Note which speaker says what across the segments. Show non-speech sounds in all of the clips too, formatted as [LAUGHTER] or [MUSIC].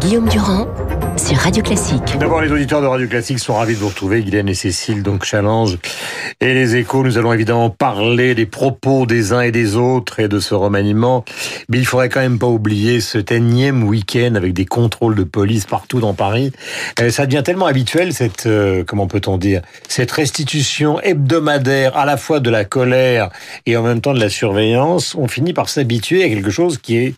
Speaker 1: Guillaume Durand sur Radio Classique.
Speaker 2: D'abord, les auditeurs de Radio Classique sont ravis de vous retrouver, Guylaine et Cécile, donc Challenge et les échos. Nous allons évidemment parler des propos des uns et des autres et de ce remaniement. Mais il faudrait quand même pas oublier ce énième week-end avec des contrôles de police partout dans Paris. Euh, ça devient tellement habituel, cette, euh, comment peut-on dire, cette restitution hebdomadaire à la fois de la colère et en même temps de la surveillance. On finit par s'habituer à quelque chose qui est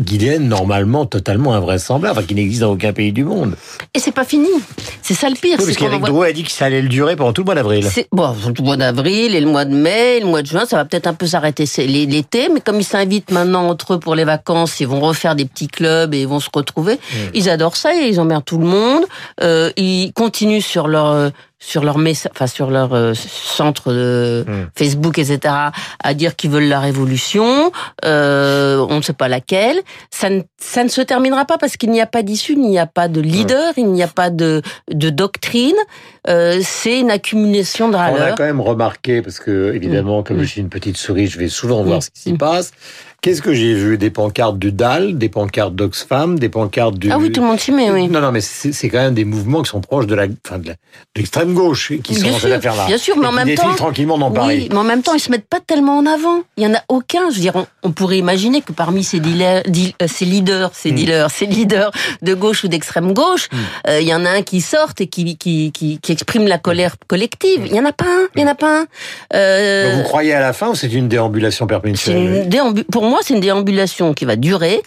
Speaker 2: Guylaine, normalement totalement invraisemblable, enfin, qui n'existe dans aucun pays du monde.
Speaker 3: Et c'est pas fini. C'est ça le pire.
Speaker 2: Oui, parce qu'Éric Drouet a dit que ça allait le durer pendant tout le mois d'avril.
Speaker 3: Bon, tout le mois d'avril et le mois de mai, et le mois de juin, ça va peut-être un peu s'arrêter l'été, mais comme ils s'invitent maintenant entre eux pour les vacances, ils vont refaire des petits clubs et ils vont se retrouver. Mmh. Ils adorent ça et ils emmerdent tout le monde. Euh, ils continuent sur leur euh, sur leur enfin sur leur euh, centre de hmm. Facebook, etc., à dire qu'ils veulent la révolution. Euh, on ne sait pas laquelle. Ça ne, ça ne se terminera pas parce qu'il n'y a pas d'issue, il n'y a pas de leader, il n'y a pas de, de doctrine. Euh, c'est une accumulation de râleurs.
Speaker 2: On a quand même remarqué, parce que évidemment, comme hmm. je suis une petite souris, je vais souvent voir hmm. ce qui s'y passe. Qu'est-ce que j'ai vu? Des pancartes du DAL, des pancartes d'Oxfam, des pancartes du...
Speaker 3: Ah oui, tout le monde s'y met, oui.
Speaker 2: Non, non, mais c'est quand même des mouvements qui sont proches de la, enfin, de l'extrême gauche qui sont dans cette affaire-là.
Speaker 3: Bien sûr, mais en même temps...
Speaker 2: tranquillement dans Paris.
Speaker 3: Mais en même temps, ils se mettent pas tellement en avant. Il y en a aucun. Je veux dire, on, pourrait imaginer que parmi ces, dealers, euh, ces leaders, ces hmm. dealers, ces leaders de gauche ou d'extrême gauche, hmm. euh, il y en a un qui sorte et qui, qui, qui, qui exprime la colère collective. Il y en a pas un. Il y en a pas un.
Speaker 2: Euh... vous croyez à la fin ou c'est une déambulation perpétuelle?
Speaker 3: une Pour moi, c'est une déambulation qui va durer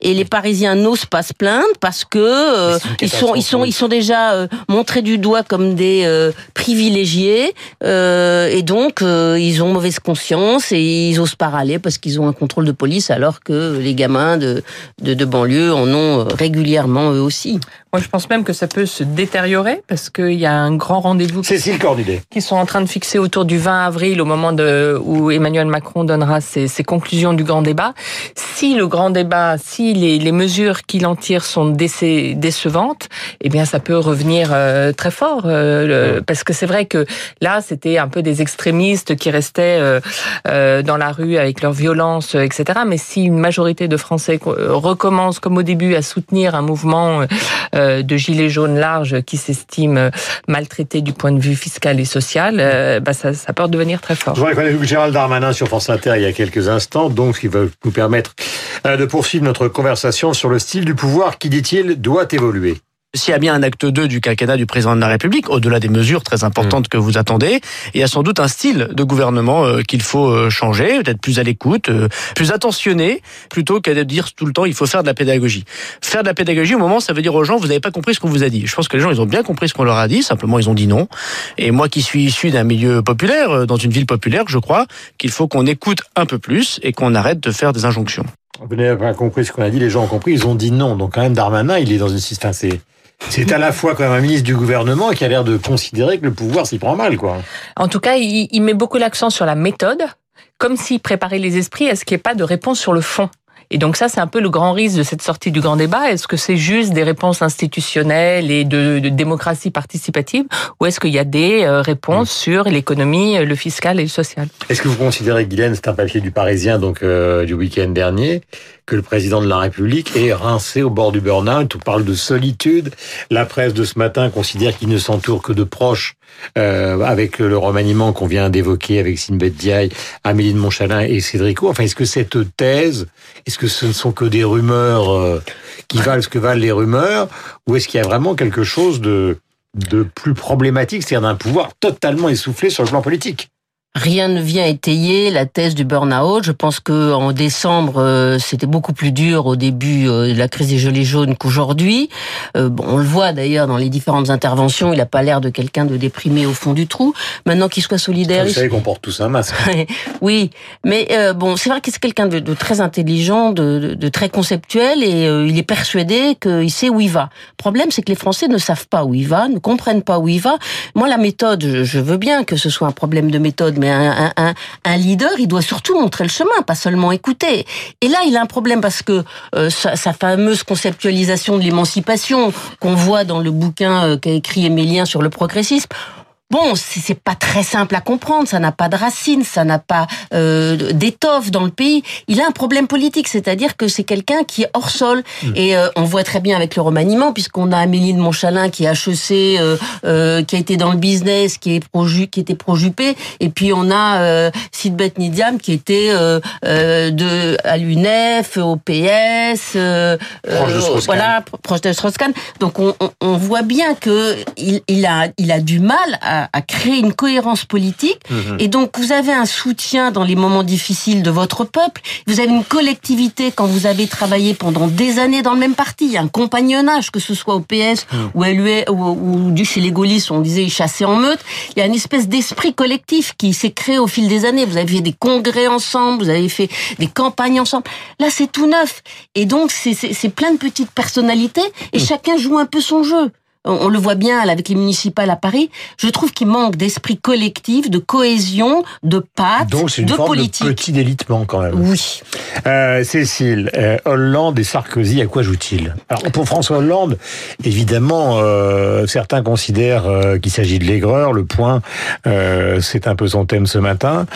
Speaker 3: et les Parisiens n'osent pas se plaindre parce que euh, ils sont ils sont ils sont déjà euh, montrés du doigt comme des euh, privilégiés et donc ils ont mauvaise conscience et ils osent pas râler parce qu'ils ont un contrôle de police alors que les gamins de de, de banlieue en ont régulièrement eux aussi.
Speaker 4: Moi, je pense même que ça peut se détériorer parce qu'il y a un grand rendez-vous.
Speaker 2: Cécile Cornudet.
Speaker 4: Qui sont en train de fixer autour du 20 avril, au moment de, où Emmanuel Macron donnera ses, ses conclusions du grand débat. Si le grand débat, si les, les mesures qu'il en tire sont décevantes, eh bien, ça peut revenir euh, très fort. Euh, parce que c'est vrai que là, c'était un peu des extrémistes qui restaient euh, dans la rue avec leur violence, etc. Mais si une majorité de Français recommence, comme au début, à soutenir un mouvement de gilets jaunes larges qui s'estiment maltraités du point de vue fiscal et social, euh, bah ça, ça peut devenir très fort.
Speaker 2: Je ait vu Gérald Darmanin sur France Inter il y a quelques instants, donc ce qui va nous permettre euh, de poursuivre notre conversation sur le style du pouvoir qui, dit-il, doit évoluer?
Speaker 5: S'il y a bien un acte 2 du quinquennat du président de la République, au-delà des mesures très importantes mm. que vous attendez, il y a sans doute un style de gouvernement euh, qu'il faut euh, changer, peut-être plus à l'écoute, euh, plus attentionné, plutôt qu'à dire tout le temps il faut faire de la pédagogie. Faire de la pédagogie, au moment, ça veut dire aux gens, vous n'avez pas compris ce qu'on vous a dit. Je pense que les gens, ils ont bien compris ce qu'on leur a dit, simplement ils ont dit non. Et moi qui suis issu d'un milieu populaire, dans une ville populaire, je crois qu'il faut qu'on écoute un peu plus et qu'on arrête de faire des injonctions.
Speaker 2: Vous n'avez pas compris ce qu'on a dit, les gens ont compris, ils ont dit non. Donc quand même, Darmanin, il est dans une... Enfin, c'est c'est à la fois quand même un ministre du gouvernement qui a l'air de considérer que le pouvoir s'y prend mal, quoi.
Speaker 4: En tout cas, il, met beaucoup l'accent sur la méthode, comme s'il préparait les esprits à ce qu'il n'y ait pas de réponse sur le fond. Et donc ça, c'est un peu le grand risque de cette sortie du grand débat. Est-ce que c'est juste des réponses institutionnelles et de, démocratie participative, ou est-ce qu'il y a des euh, réponses mm. sur l'économie, le fiscal et le social?
Speaker 2: Est-ce que vous considérez, Guylaine, c'est un papier du Parisien donc euh, du week-end dernier, que le président de la République est rincé au bord du burn-out. On parle de solitude? La presse de ce matin considère qu'il ne s'entoure que de proches euh, avec le remaniement qu'on vient d'évoquer avec Sinbeth Diaye, Amélie de Montchalin et Cédrico. Enfin, est-ce que cette thèse, est-ce que ce ne sont que des rumeurs euh, qui valent ce que valent les rumeurs, ou est-ce qu'il y a vraiment quelque chose de, de plus problématique, c'est-à-dire d'un pouvoir totalement essoufflé sur le plan politique?
Speaker 3: Rien ne vient étayer la thèse du burn-out. Je pense que en décembre, euh, c'était beaucoup plus dur au début euh, de la crise des gelées jaunes qu'aujourd'hui. Euh, bon, on le voit d'ailleurs dans les différentes interventions. Il n'a pas l'air de quelqu'un de déprimé au fond du trou. Maintenant qu'il soit solidaire,
Speaker 2: vous savez qu'on porte tous un masque. [LAUGHS]
Speaker 3: oui, mais bon, c'est vrai qu'il c'est quelqu'un de, très intelligent, de, de, très conceptuel, et il est persuadé qu'il sait où il va. Le problème, c'est que les Français ne savent pas où il va, ne comprennent pas où il va. Moi, la méthode, je veux bien que ce soit un problème de méthode, mais un, leader, il doit surtout montrer le chemin, pas seulement écouter. Et là, il a un problème parce que euh, sa, fameuse conceptualisation de l'émancipation qu'on voit dans le bouquin euh, qu'a écrit Émilien sur le progressisme, bon, c'est pas très simple à comprendre, ça n'a pas de racines, ça n'a pas euh, d'étoffe dans le pays. Il a un problème politique, c'est-à-dire que c'est quelqu'un qui est hors sol. Mm. Et euh, on voit très bien avec le remaniement, puisqu'on a Amélie de Montchalin qui est HEC, euh, euh, qui a été dans le business, qui est pro qui était pro Juppé, et puis on a euh, Sidbeth Nidiam qui était euh, de à l'UNEF, au PS,
Speaker 2: proche de
Speaker 3: voilà, proche de Strauss-Kahn. Donc on, on, on, voit bien que il, il a il a du mal à à, créer une cohérence politique. Mhm. Et donc, vous avez un soutien dans les moments difficiles de votre peuple. Vous avez une collectivité quand vous avez travaillé pendant des années dans le même parti. Il y a un compagnonnage, que ce soit au PS mhm. ou, LUE, ou, ou, chez les gaullistes, on disait ils chassaient en meute. Il y a une espèce d'esprit collectif qui s'est créé au fil des années. Vous avez fait des congrès ensemble, vous avez fait des campagnes ensemble. Là, c'est tout neuf. Et donc, c'est plein de petites personnalités et mhm. chacun joue un peu son jeu on le voit bien avec les municipales à Paris, je trouve qu'il manque d'esprit collectif, de cohésion, de patte,
Speaker 2: Donc c'est une
Speaker 3: de
Speaker 2: forme
Speaker 3: politique.
Speaker 2: De petit délitement quand même.
Speaker 3: Oui.
Speaker 2: Euh, Cécile, euh, Hollande et Sarkozy, à quoi jouent-ils? Alors pour François Hollande, évidemment, euh, certains considèrent euh, qu'il s'agit de l'aigreur. Le point, euh, c'est un peu son thème ce matin.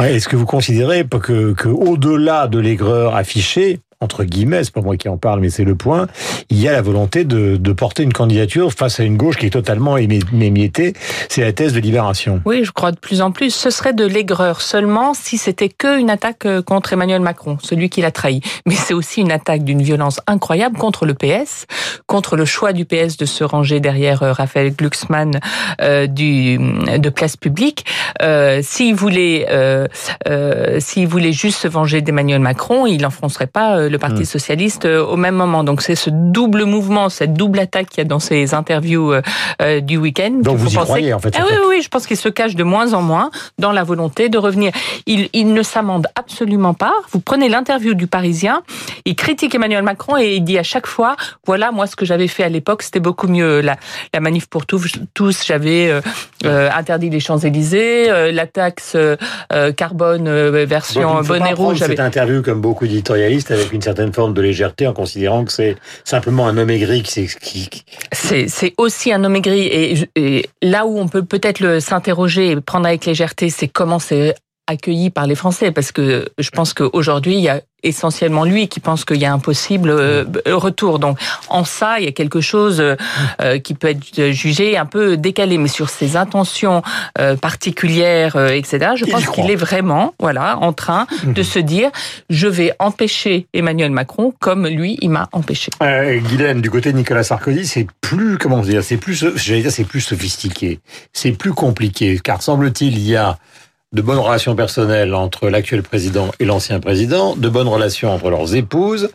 Speaker 2: Est-ce que vous considérez que, que au-delà de l'aigreur affichée, entre guillemets, c'est pas moi qui en parle, mais c'est le point, il y a la volonté de, de, porter une candidature face à une gauche qui est totalement émiettée. C'est la thèse de libération.
Speaker 4: Oui, je crois de plus en plus. Ce serait de l'aigreur seulement si c'était que une attaque euh, contre Emmanuel Macron, celui qui l'a trahi. Mais c'est aussi une attaque d'une violence incroyable contre le PS, contre le choix du PS de se ranger derrière euh, Raphaël Glucksmann euh, du, de place publique. Euh, s'il voulait, euh, euh, s'il voulait juste se venger d'Emmanuel Macron, il n'enfoncerait pas Parti hmm. socialiste euh, au même moment. Donc c'est ce double mouvement, cette double attaque qu'il y a dans ces interviews euh, euh, du week-end.
Speaker 2: Donc vous y croyez en fait.
Speaker 4: Ah, oui, oui, je pense qu'il se cache de moins en moins dans la volonté de revenir. Il, il ne s'amende absolument pas. Vous prenez l'interview du Parisien, il critique Emmanuel Macron et il dit à chaque fois, voilà, moi ce que j'avais fait à l'époque, c'était beaucoup mieux. La, la manif pour tous, tous j'avais euh, interdit les Champs-Élysées, la taxe carbone version bonnet rouge.
Speaker 2: Cette interview comme beaucoup d'éditorialistes avec une certaine forme de légèreté en considérant que c'est simplement un homme aigri qui s'explique.
Speaker 4: C'est aussi un homme aigri et, et là où on peut peut-être s'interroger et prendre avec légèreté, c'est comment c'est accueilli par les Français parce que je pense qu'aujourd'hui il y a essentiellement lui qui pense qu'il y a un possible euh, retour. Donc en ça, il y a quelque chose euh, qui peut être jugé un peu décalé, mais sur ses intentions euh, particulières, etc. Je pense qu'il est vraiment, voilà, en train de mhm. se dire, je vais empêcher Emmanuel Macron comme lui, il m'a empêché.
Speaker 2: Euh, Guylaine, du côté de Nicolas Sarkozy, c'est plus, comment dire, c'est plus, j'allais dire, c'est plus sophistiqué, c'est plus compliqué, car semble-t-il, il y a de bonnes relations personnelles entre l'actuel président et l'ancien président, de bonnes relations entre leurs épouses,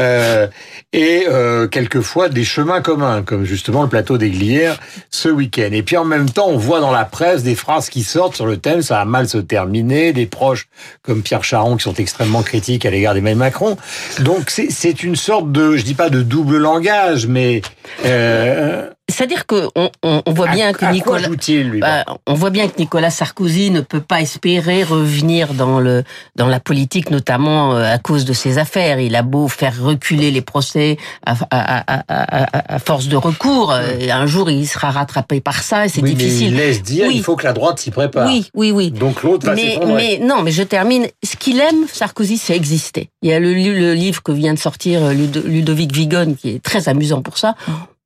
Speaker 2: euh, et euh, quelquefois des chemins communs, comme justement le plateau des Glières ce week-end. Et puis en même temps, on voit dans la presse des phrases qui sortent sur le thème, ça va mal se terminer, des proches comme Pierre Charon qui sont extrêmement critiques à l'égard d'Emmanuel Macron. Donc c'est une sorte de, je dis pas de double langage, mais... Euh,
Speaker 3: c'est-à-dire que on, on, voit bien que Nicolas,
Speaker 2: lui,
Speaker 3: bah, on voit bien que Nicolas Sarkozy ne peut pas espérer revenir dans le dans la politique, notamment euh, à cause de ses affaires. Il a beau faire reculer les procès à, à, à, à force de recours, euh, un jour il sera rattrapé par ça et c'est
Speaker 2: oui,
Speaker 3: difficile.
Speaker 2: Mais il laisse dire, il faut que la droite s'y prépare.
Speaker 3: Oui, oui, oui.
Speaker 2: Donc l'autre va
Speaker 3: mais, mais non, mais je termine. Ce qu'il aime, Sarkozy, c'est exister. Il y a le, le livre que vient de sortir euh, Ludovic Vigone qui est très amusant pour ça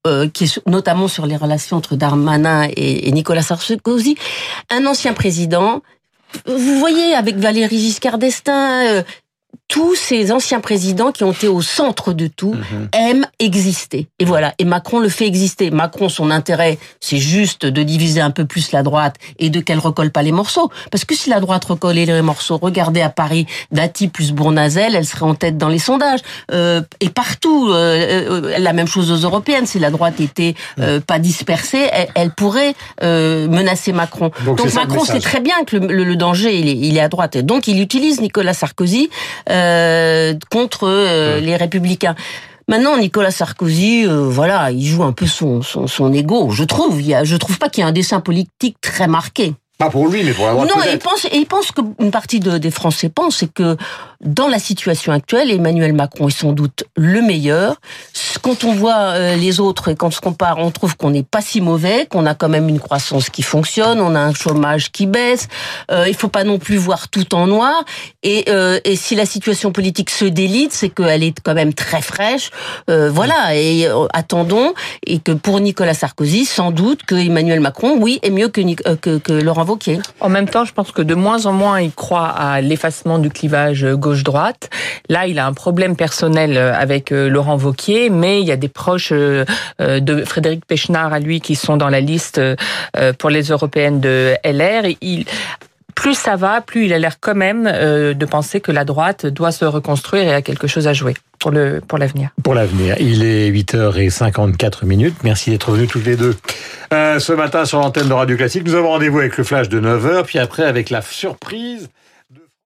Speaker 3: euh, qui est notamment sur les relations entre Darmanin et, Nicolas Sarkozy, un ancien président. Vous voyez, avec Valéry Giscard d'Estaing, euh, tous ces anciens présidents qui ont été au centre de tout mhm. aiment exister. Et voilà. Et Macron le fait exister. Macron, son intérêt, c'est juste de diviser un peu plus la droite et de qu'elle recolle pas les morceaux. Parce que si la droite recollait les morceaux, regardez à Paris, Dati plus Bournazel, elle serait en tête dans les sondages. Euh, et partout, euh, euh, la même chose aux européennes. Si la droite était euh, pas dispersée, elle, pourrait euh, menacer Macron. Donc, Macron sait très bien que le, le, danger, il est, il est à droite. Et donc il utilise Nicolas Sarkozy euh, contre euh, les républicains. Maintenant, Nicolas Sarkozy, euh, voilà, il joue un peu son, son, son ego. Je trouve, il y a, je trouve pas qu'il y ait un dessin politique très marqué.
Speaker 2: Pas pour lui, mais pour la droite.
Speaker 3: Non, il pense, et il pense qu'une partie de, des Français pense, c'est que dans la situation actuelle, Emmanuel Macron est sans doute le meilleur. Quand on voit euh, les autres et quand on se compare, on trouve qu'on n'est pas si mauvais, qu'on a quand même une croissance qui fonctionne, on a un chômage qui baisse. Euh, il faut pas non plus voir tout en noir. Et, euh, si la situation politique se délite, c'est qu'elle est quand même très fraîche. Euh, voilà. Et attendons. Et que pour Nicolas Sarkozy, sans doute que Emmanuel Macron, oui, est mieux que Laurent Wauquiez.
Speaker 4: En même temps, je pense que de moins en moins, il croit à l'effacement du clivage gauche-droite. Là, il a un problème personnel avec Laurent Wauquiez, mais il y a des proches de Frédéric Pechnard à lui qui sont dans la liste pour les européennes de LR. Plus ça va, plus il a l'air quand même euh, de penser que la droite doit se reconstruire et a quelque chose à jouer pour l'avenir.
Speaker 2: Pour l'avenir. Il est 8h54 minutes. Merci d'être venus toutes les deux. Euh, ce matin sur l'antenne de Radio Classique, nous avons rendez-vous avec le flash de 9h, puis après avec la surprise